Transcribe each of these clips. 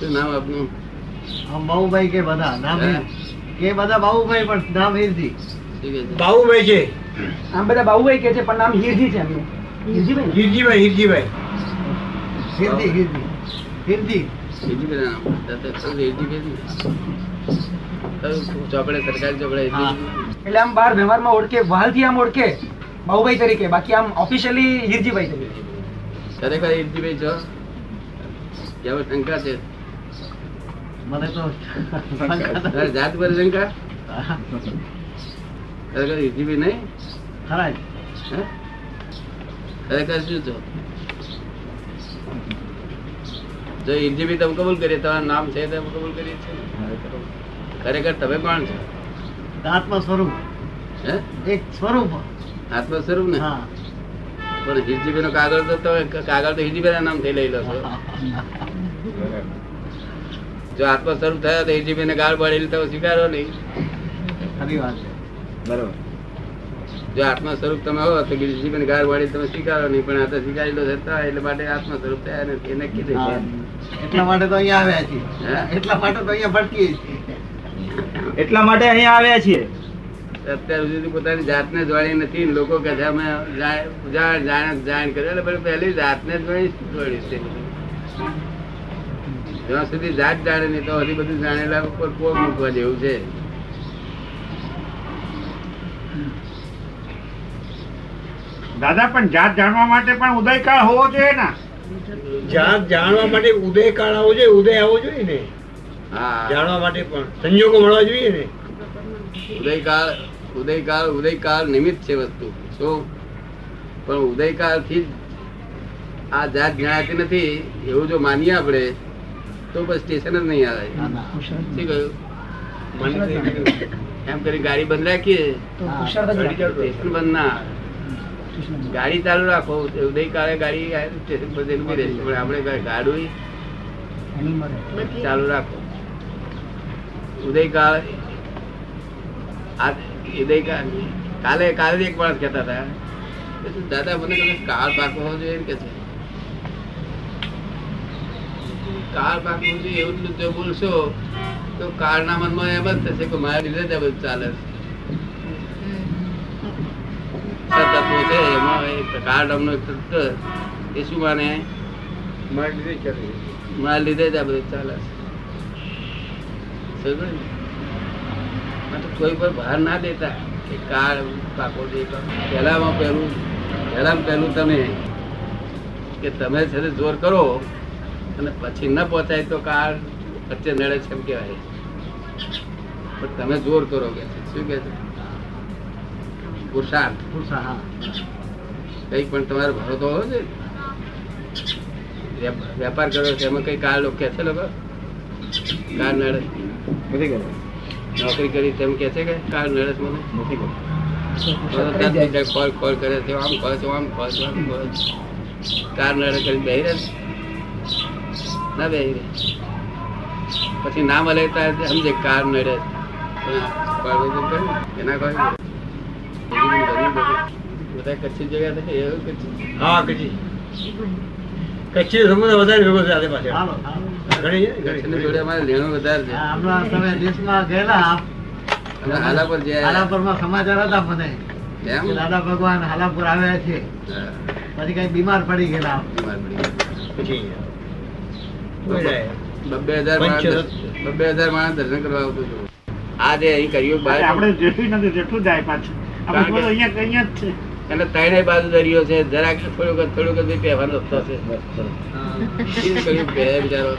શું નામ આપનું? આમ બાબુભાઈ કે બધા નામ કે બધા બાબુભાઈ પણ નામ હિરજી શું છે? આમ બધા બાબુભાઈ કે છે પણ નામ હિરજી છે એમનું. હિરજીભાઈ હિરજીભાઈ હિરજીભાઈ હિરજી હિરજી હિરજી નામ. ચોપડે સરકારી ચોપડે એટલે આમ બાર વ્યવહારમાં ઓળખે વાલથી આમ ઓળખે બાબુભાઈ તરીકે. બાકી આમ ઓફિશિયલી હીરજીભાઈ તરીકે. ખરેખર ઈર્તિભાઈ છો? કેવો શંકા છે? મને તો જાત પર શંકા ખરેખર ઈર્તિભાઈ નહીં? ખરા ખરેખર શું છો? જો ઈર્તિભાઈ તમે કબૂલ કરીએ તમારું નામ છે તો કબૂલ કરીએ છીએ? ખરેખર તમે કોણ છો? આત્મ સ્વરૂપ હે? એક સ્વરૂપ. આત્મ સ્વરૂપ ને? હા. પણ હિરજીભાઈ નો કાગળ તો તમે કાગળ તો હિરજીભાઈ નામથી લઈ લો છો. જો આત્મ સ્વરૂપ થયા તો હિરજીભાઈ ને ગાળ પાડેલી તો સ્વીકારો નહીં. ખરી વાત છે. બરોબર. જો આત્મ સ્વરૂપ તમે હો તો બીજી ને ગાળ પાડી તમે સ્વીકારો નહીં પણ આ તો સ્વીકારી લો છતાં એટલે માટે આત્મ સ્વરૂપ થયા ને એને કીધું એટલા માટે તો અહીંયા આવ્યા છીએ. એટલા માટે તો અહીંયા ભટકીએ છીએ. એટલા માટે અહીંયા આવ્યા છીએ. અત્યાર સુધી પોતાની જાતને જોડી નથી લોકો કે છે અમે જાણ જાણ જાણ કર્યો. એટલે પણ પહેલી જાતને જોડી જોડી છે. જ્યાં સુધી જાત જાણે નહીં તો હજી બધું જાણેલા ઉપર કોક મૂકવા જેવું છે? દાદા પણ જાત જાણવા માટે પણ ઉદયકાળ હોવો જોઈએ ને? જાત જાણવા માટે ઉદયકાળ આવવો જોઈએ ઉદય આવવો જોઈએ ને? હા. જાણવા માટે પણ સંજોગો મળવા જોઈએ ને? ઉદયકાળ ઉદયકાળ ઉદયકાળ નિમિત્ત છે વસ્તુ. શું? પણ ઉદયકાળથી આ જાત જણાતી નથી એવું જો માનીએ આપણે તો બસ સ્ટેશન જ નહીં આવે. શું કહ્યું? મને એમ કરી ગાડી બંધ રાખીએ. સ્ટેશન બંધ ના ગાડી ચાલુ રાખો. ઉદયકાળે ગાડી સ્ટેશન પર જઈને ઊભી રહેશે. પણ આપણે ગાડી. ચાલુ રાખો. ઉદયકાળ આ ઉદયકાળ કાલે કાલે એક માણસ કહેતા હતા. શું દાદા મને કાળ પાકવો હોવો જોઈએ એમ કે છે. કાળ પાકવું જોઈએ એવું જ બોલશો તો કાળના મનમાં એમ જ થશે કે મારા લીધે જ બધું ચાલે છે. છ તત્વો છે એમાં એક કાળ નામનો તત્વ એ શું માને મારે લીધે ચાલે છે. મારા લીધે જ આ બધું ચાલે છે સમજ્યો ને? માટે કોઈ પર ભાર ના દેતા કે કાળ પાકો દે પહેલામાં પહેલું પહેલામાં પહેલું તમે કે તમે છે જોર કરો અને પછી ન પહોંચાય તો કાર વચ્ચે નડે છે એમ કહેવાય. પણ તમે જોર કરો કે શું કે છે? પુરુષાર્થ પુરુષા, કઈ પણ તમારે તો હોવો છે વેપાર કર્યો છે એમાં કઈ કાર લોકો કે છે લોકો? કાર નડે. નથી કરવું. નોકરી કરી તેમ કે છે કે કાર નડે છે મને? નથી મિનિટે કોલ કોલ કરે છે આમ કહે છે આમ કહે છે આમ કહે છે. કાર નડે કરી બેહી રહે છે? ના બે પછી ના મળે ત્યારે સમજે કાર નડે. એના કોઈ બધા કચ્છી જગ્યા છે એવું કચ્છી. હા કચ્છી. કચ્છી સમુદ્ર વધારે ભેગો છે પાછળ. હાલો. ઘણી કચ્છની જોડે અમારે લેણું વધારે છે. હમણાં તમે દેશમાં ગયેલા અમે હાલાપુર જે હાલાપુરમાં સમાચાર હતા મને દાદા ભગવાન હાલાપુર આવ્યા છે. પછી કઈ બીમાર પડી ગયેલા બીમાર પડી ગયા. પછી. બબ્બે હજાર માણસ બબ્બે હજાર માણસ દર્શન કરવા આવતું હતું. આ જે અહીં કર્યું બહાર આપણે જેટલું નથી જેટલું જાય પાછું. આપણે બધું અહીંયા અહીંયા જ છે. અને ત્રણેય બાજુ દરિયો છે જરાક થોડુંક થોડુંક જ પહેવાનો રસ્તો છે. શું કર્યું બે બિચારો?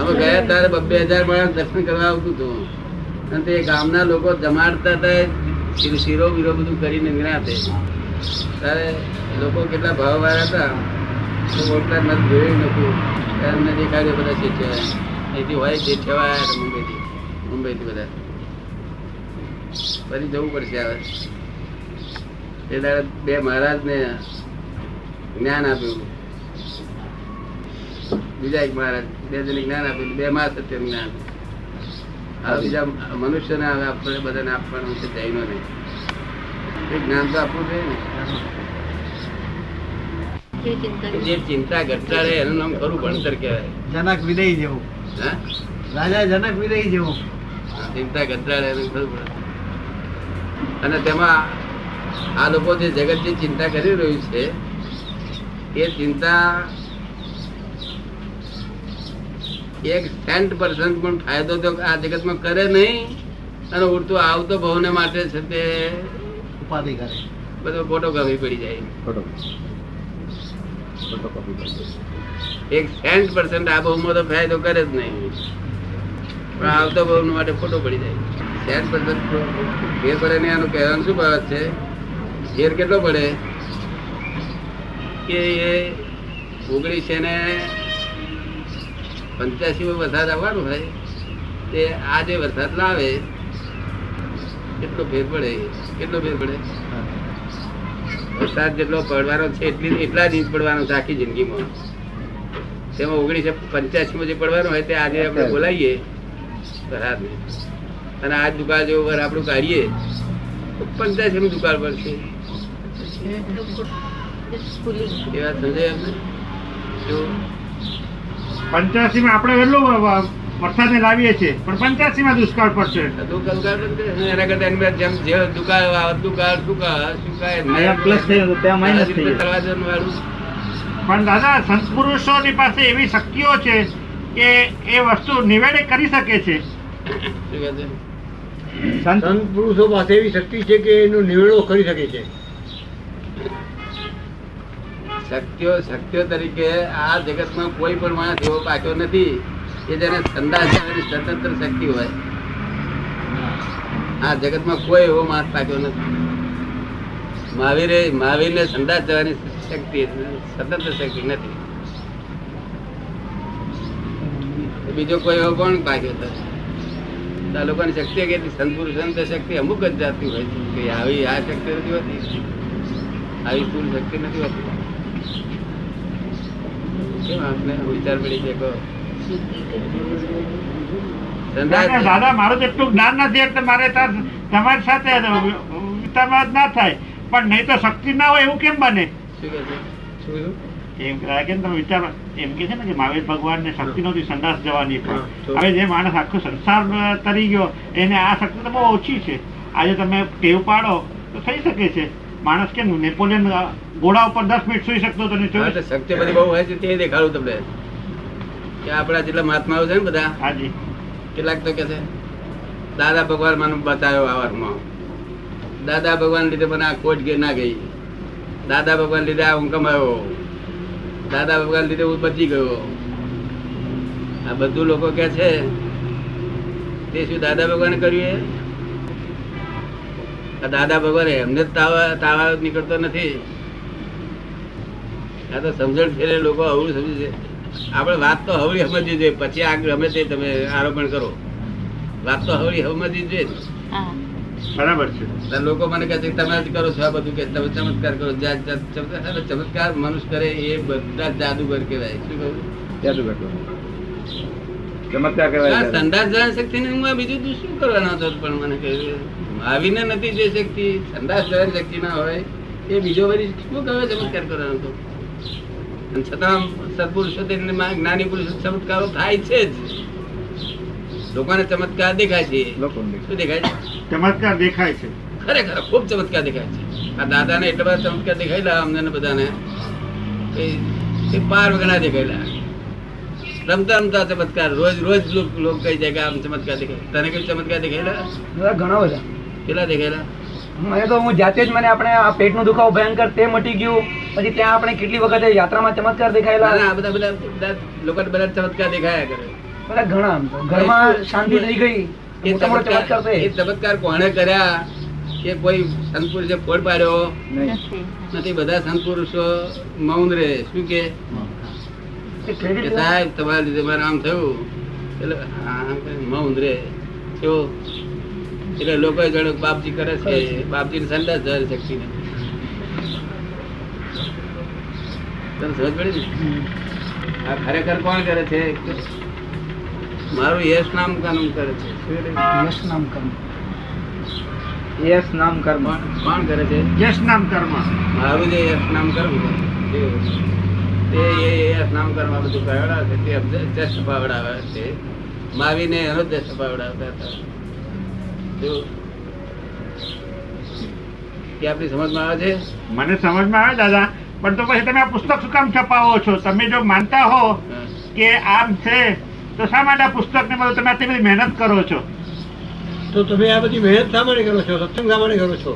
અમે ગયા ત્યારે બબ્બે હજાર માણસ દર્શન કરવા આવતું હતું. અને તે ગામના લોકો જમાડતા હતા શીરો- શીરો બીરો બધું કરીને નિરાતે ત્યારે લોકો કેટલા ભાવ વાળા હતા. શેઠિયા અહીંથી હોય શેઠિયા આવ્યા હતા બધા. ફરી જવું પડશે હવે. તે દાડે બે મહારાજને જ્ઞાન આપ્યું. બીજા એક મહારાજ, બે જણ જ્ઞાન આપ્યું બે માસ સત્ય જ્ઞાન. હવે બીજા મનુષ્યને હવે આપણે બધાને આપવાનું છે જૈનો નહીં એ જ્ઞાન તો આપવું જોઈએ ને. જે ચિંતા ઘટાડે એનું નામ ખરું ભણતર કહેવાય. જનક વિદય જેવું. રાજા જનક વિદય જેવું. ચિંતા ઘટાડે એનું ખરું ભણતર. અને તેમાં આ લોકો જે જગતની ચિંતા કરી રહ્યું છે એ ચિંતા એક સેન્ટ પર્સન્ટ પણ ફાયદો તો આ જગતમાં કરે નહીં અને ઉડતું આવતો ભવને માટે છે તે ઉપાધિ કરે. બધો ફોટો ગમી પડી જાય. એક સેન્ટ પર્સન્ટ આ બહુમાં તો ફાયદો કરે જ નહીં. પણ આવતો બહુ માટે ફોટો પડી જાય. સેન્ટ પર્સન્ટ ફેર પડે ને આનું કહેવાનું શું ભાવ છે? ફેર કેટલો પડે? કે એ ઓગણીસે ને પંચ્યાસી માં વરસાદ આવવાનું હોય, તે આ જે વરસાદ લાવે કેટલો ફેર પડે, કેટલો ફેર પડે? વરસાદ જેટલો પડવાનો છે એટલી એટલા જ ઇંચ પડવાનો છે આખી જિંદગીમાં. તેમાં ઓગણીસો પંચ્યાસી માં જે પડવાનો હોય તે આજે આપણે બોલાવીએ. વરસાદને અને આ દુકાળ જેવું વર આપણું કાઢીએ તો પંચ્યાસી નું દુકાળ પડશે. એ વાત સમજાય એમને જો. પંચ્યાસી માં આપણે વહેલું વરસાદ લાવીએ છીએ પણ પંચ્યાસી માં દુષ્કાળ પડશે એના કરતા જેમ જે દુકાળ દુકાળ દુકાળ સુકાય અહીંયા થઈ ગયું, ત્યાં minus થઈ ગયું. કરવા જવાનું વાળું. પણ દાદા સંત પુરુષોની પાસે એવી શક્તિઓ છે કે એ વસ્તુ નિવેડે કરી શકે છે? સંત પુરુષો પાસે એવી શક્તિ છે કે એનો નિવેડો કરી શકે છે શક્તિઓ શક્તિઓ તરીકે આ જગતમાં કોઈ પણ માણસ એવો પાક્યો નથી કે જેને સંદાસ સ્વતંત્ર શક્તિ હોય. આ જગતમાં કોઈ એવો માણસ પાક્યો નથી. મહાવીરે મહાવીરને સંદાસ જવાની શક્તિ સ્વતંત્ર શક્તિ નથી. બીજો કોઈ એવો કોણ પાક્યો તો? આ લોકોની શક્તિ કે સંત પુરુષોની તો શક્તિ અમુક જ જાતની હોય છે. કે આવી આ શક્તિ નથી હોતી આવી સ્થૂળ શક્તિ નથી હોતી. કેમ આપને વિચાર પડી સંદાસ દાદા મારું એટલું જ્ઞાન નથી એટલે મારે તમારી સાથે વિતરવાદ ના થાય. પણ નહીં તો શક્તિ ના હોય એવું કેમ બને? એમ કે તમે વિચારો એમ કે છે ને કે મહાવીર ભગવાન ને શક્તિ નહોતી સંદાસ જવાની પણ હવે જે માણસ આખો સંસાર તરી ગયો એને આ શક્તિ તો બહુ ઓછી છે. આજે તમે ટેવ પાડો તો થઈ શકે છે. માણસ કેમ નેપોલિયન ઘોડા ઉપર દસ મિનિટ સુઈ શકતો હતો શક્તિ બધી બહુ હોય છે તે દેખાડું તમને. કે આપણા જેટલા મહાત્માઓ છે ને બધા હાજી. કેટલાક તો કે છે દાદા ભગવાન મને બતાવ્યો આ વારમાં. દાદા ભગવાન લીધે મને આ કોચ ગઈ ના ગઈ. દાદા ભગવાન લીધે આ હું કમાયો. દાદા ભગવાન લીધે હું બચી ગયો. આ બધું લોકો કે છે તે શું દાદા ભગવાને કર્યું એ? આ દાદા ભગવાને એમને જ તાવ તાવ નીકળતો નથી. આ તો સમજણ ફેરે લોકો આવું સમજે છે. આપણે વાત તો હવળી સમજવી જોઈએ. પછી આગળ ગમે તે તમે આરોપણ કરો. વાત તો હવળી સમજવી જોઈએ. બરાબર છે. લોકો મને કહે છે તમે જ કરો છો આ બધું કે તમે ચમત્કાર કરો. જાત જાત ચમત્કાર મનુષ્ય કરે એ બધા જાદુગર કહેવાય. શું કહું? ચમત્કાર કહેવાય સંદાસ શક્તિ ને હું બીજું તું શું કરવાનો હતો પણ મને કહ્યું આવીને નથી જે શક્તિ સંદાસ જવાની શક્તિ ના હોય એ બીજો વળી શું કહેવાય ચમત્કાર કરવાનો હતો છતાં સદપુરુષો જ્ઞાની પુરુષો ચમત્કારો થાય છે જ. લોકોને ચમત્કાર દેખાય છે. શું દેખાય છે? ચમત્કાર દેખાય છે. ખરેખર ખૂબ ચમત્કાર દેખાય છે. આ દાદાને એટલા બધા ચમત્કાર દેખાયેલા અમને બધાને એ એ પાર વગણા દેખાયેલા. રમતા રમતા ચમત્કાર રોજ રોજ લોકો લોક કહી જાય કે આમ ચમત્કાર દેખાય. તને કેવું ચમત્કાર દેખાયેલા? ઘણા બધા. કેટલા દેખાયેલા? મને તો હું જાતે જ મને આપણે આ પેટનો દુખાવો ભયંકર તે મટી ગયું. પછી ત્યાં આપણે કેટલી વખતે યાત્રામાં ચમત્કાર દેખાયેલા? આ બધા બધા બધા લોકોને બધા ચમત્કાર દેખાયા કરે. બધા ઘણા આમ તો. ઘરમાં શાંતિ થઈ ગઈ. એ મોટા મોટા ચમત્કાર ચમત્કાર એ ચમત્કાર કોણે કર્યા? કે કોઈ સંત પુરુષે ફોડ પાડ્યો? નથી. બધા સંત પુરુષો મૌન રે શું કે? સાહેબ તમારા લીધે મારે આમ થયું. એટલે મૌન રે કેવો એટલે લોકો જાણે બાપજી કરે છે બાપજી સંદાસ જવાની શક્તિ નથી સમજ પડી ને? આ ખરેખર કોણ કરે છે? મારું યશ નામ કાનૂન કરે છે. યશ નામ કર્મ યશ નામ કર્મ કોણ કરે છે? યશ નામ કર્મ મારું જે યશ નામ કર્મ તે યશ નામ કર્મ બધું કરાવડાવે તે અભ્યાસ અપાવડાવે છે. માવીને એનો જ અપાવડાવતા હતા. કે આપણી સમજમાં આવે છે? મને સમજમાં આવે દાદા પણ તો પછી તમે આ પુસ્તક શું કામ છપાવો છો? તમે જો માનતા હો કે આમ છે તો શા માટે આ પુસ્તક ને બધું તમે આટલી બધી મહેનત કરો છો? તો તમે આ બધી મહેનત શા માટે કરો છો? સત્સંગ શા માટે કરો છો?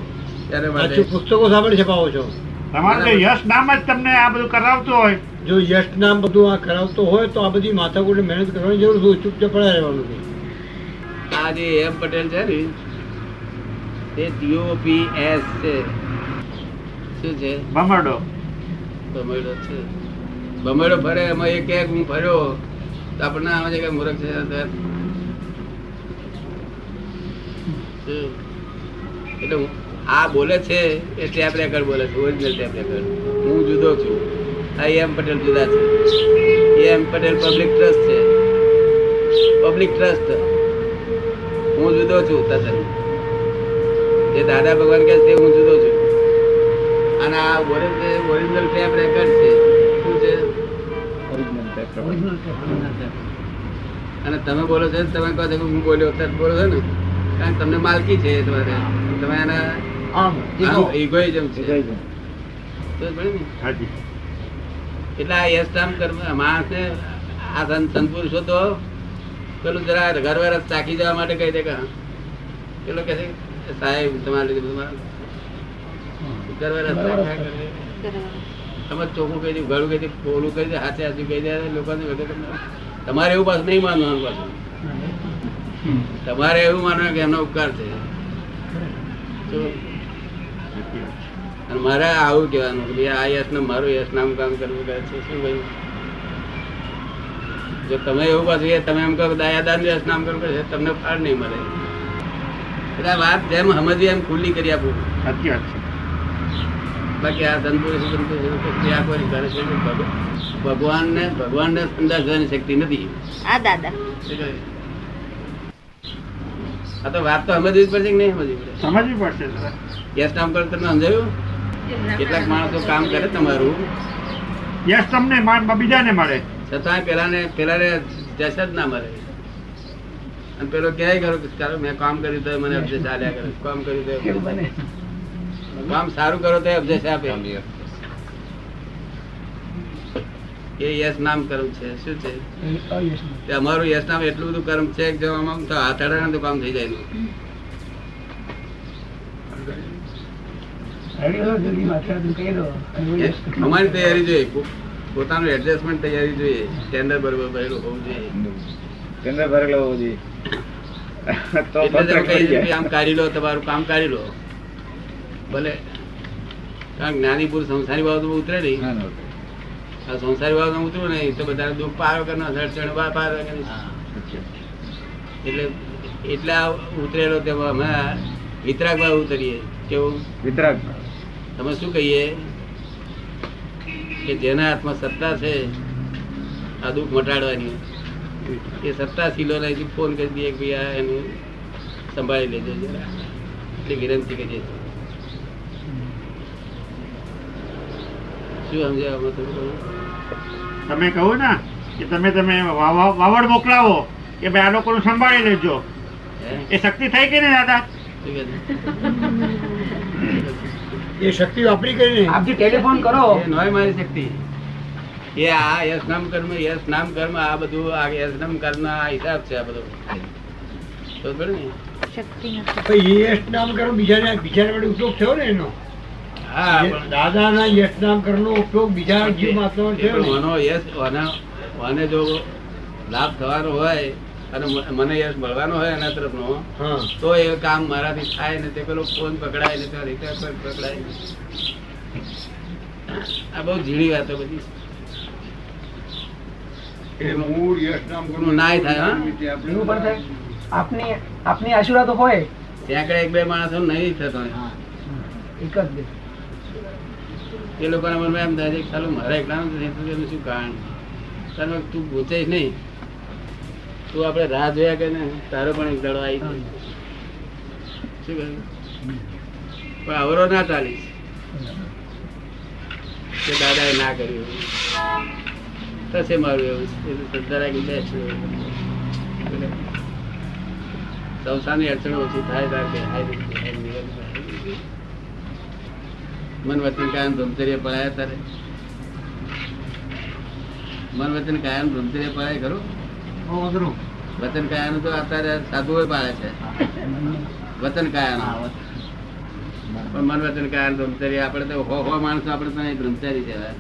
ત્યારે પુસ્તકો શા માટે છપાવો છો? તમારું જો યશ નામ જ તમને આ બધું કરાવતું હોય. જો યશ નામ બધું આ કરાવતું હોય તો આ બધી માથાકૂટે મહેનત કરવાની જરૂર શું ચૂપચાપ પડ્યા રહેવાનું છે આ જે એમ પટેલ છે ને તે ટીઓપીએસ છે. શું છે? ભમરડો. બમેડો છે. બમેડો ફરે એમાં એક એક હું ફર્યો તો આપણને આમાં છે કે મૂર્ખ છે? એટલે આ બોલે છે એ ટેપ રેકર બોલે છે ઓરિજિનલ ટેપ રેકર હું જુદો છું. આ એમ પટેલ જુદા છે. એમ પટેલ પબ્લિક ટ્રસ્ટ છે. Public trust. હું જુદો છું તદ્દન જે દાદા ભગવાન કહે છે તે હું જુદો છું. અને આ ઓરિજિનલ ટેપ રેકર્ડ છે. શું છે? અને તમે બોલો છો તમે કહો છો કે હું બોલ્યો તરત બોલો છો ને? કારણ કે તમને માલકી છે તમારે. તમે એના ઇગોઇઝમ છે. તો જ ભણે ને? હાજી. એટલે આ યશ નામ કર્મ માણસને આ સંત સંત પુરુષો તો પેલું જરા ઘર વરસ ચાકી જવા માટે કહી દે કે. પેલો કે સાહેબ તમારે ઘર વરસ તમે ચોખ્ખું કહી દઉં ઘરું કહી દે પોલું કહી દે હાથે હાથું કહી દે લોકોને તમારે એવું પાછું નહીં માનવાનું પાછું. તમારે એવું માનવાનું કે એનો ઉપકાર છે. અને મારે આવું કહેવાનું કે ભાઈ આ યશ મારું યશ નામ કામ કરવું કહે છે શું કહ્યું જો તમે એવું પાછું તમે એમ કહો કે દાયાદાર યશ નામ કરવું છે તમને ફાળ નહીં મળે. એટલે આ વાત જેમ સમજવી એમ ખુલ્લી કરી આપું. સાચી વાત છે. બાકી આ ધનપુરુષ ધનપુરુષ ક્રિયા કોઈ કરે છે ભગવાનને ભગવાનને સંદાસ જવાની શક્તિ નથી. આ દાદા. આ તો વાત તો સમજવી પડશે કે નહીં સમજવી પડશે સમજવી પડશે યસ નામ કરો તમને સમજાયું? કેટલાક માણસો કામ કરે તમારું. યસ તમને બીજાને મળે. છતાં પેલા ને પેલા ને જશ જ ના મળે. અને પેલો ક્યાંય ખરો કે ચાલો મેં કામ કર્યું તો મને અપજેસ ચાલ્યા કરે. કામ કર્યું તો કામ સારું કરો તો અપજેસ આપે. એ. યશ નામ કર્મ છે. શું છે? કે અમારું યશ નામ એટલું બધું કર્મ છે કે જો આમ તો હાથ અડાડે તો કામ થઈ જાય. અમારી તૈયારી જોઈએ. પોતાનું એડજસ્ટમેન્ટ તૈયારી જોઈએ. ટેન્ડર બરોબર ભરેલું હોવું જોઈએ. ટેન્ડર ભરેલો હોવું જોઈએ. તો. આમ કાઢી લો તમારું કામ કાઢી લો. ભલે. કારણ કે જ્ઞાની પુરુષ સંસારી બાબતમાં ઉતરે નહીં. આ સંસારી બાબતમાં ઉતરું નહીં તો બધા દુઃખ પાર વગર ના અડચણ બા પાર વગર. એટલે એટલા ઉતરેલો તેમાં અમે વિતરાગ ભાવ ઉતરીએ. કેવું? વિતરાગ. તમે શું કહીએ? કે જેના હાથમાં સત્તા છે આ દુઃખ મટાડવાની એ સત્તાશીલો લઈ ફોન કરી દઈએ કે ભાઈ આ એનું સંભાળી લેજો જરા. એટલી વિનંતી કરીએ શું સમજાવ તમે? કહું ને કે તમે તમે વાવડ મોકલાવો કે ભાઈ આ લોકોનું સંભાળી લેજો. એ શક્તિ થઈ ગઈ ને દાદા? એ શક્તિ વાપરી કરીને. આપથી ટેલિફોન કરો. એ નોય મારી શક્તિ. એ આ યસ નામ કર્મ યસ નામ કર્મ આ બધું આ યસ નામ કર્મ આ હિસાબ છે આ બધો. તો બરાબર ને? શક્તિ નથી. યસ નામ કર્મ બીજાને બીજાને વડે ઉપયોગ થયો ને એનો? હા પણ- દાદાના યશ નામ કરનો ઉપયોગ બીજા જીવ માત્ર છે થયો પણ ને? મને યશ મને મને જો લાભ થવાનો હોય અને મને યશ મળવાનો હોય એના તરફનો હા. તો એ કામ મારાથી થાય ને તે પેલો ફોન પકડાય ને ત્યાં રિપેર પર પકડાય આ બહુ ઝીણી વાતો બધી. આપની આશીર્વાદ હોય. ત્યાં આગળ એક બે માણસો નહીં થતો એક જ એ લોકોના મનમાં એમ થાય છે ચાલો મારા એનું શું કારણ? કારણ તું પૂછે નહીં. તું આપણે રાહ જોયા કે ને તારો પણ એક દડો આવી શું પણ અવરો ના ચાલીશ. કે દાદાએ ના કર્યું. થશે મારું એવું. એટલે શ્રદ્ધા રાખી બેસવું સંસારની અડચણો ઓછી થાય ત્યારે કે હાય રે, હાય રે, હાય રે. મન વચન કાયમ ધૂમચર્ય પડાયા તારે મન વચન કાયમ ધૂમચર્ય પડાય ખરું? બહુ અઘરું. વચન કાયાનું તો અત્યારે સાધુઓ પાડે છે. વચન કાયાનું. પણ મન વચન કાયા બ્રહ્મચારી આપણે તો હો હો માણસો આપણે તો અહીં બ્રહ્મચારી કહેવાય.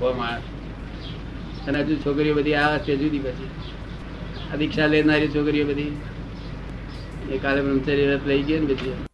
હો માણસ. અને હજુ છોકરીઓ બધી આવે છે જુદી પછી. આ દીક્ષા લેનારી છોકરીઓ બધી. એ કાલે બ્રહ્મચારી વ્રત લઈ ગઈ ને બધી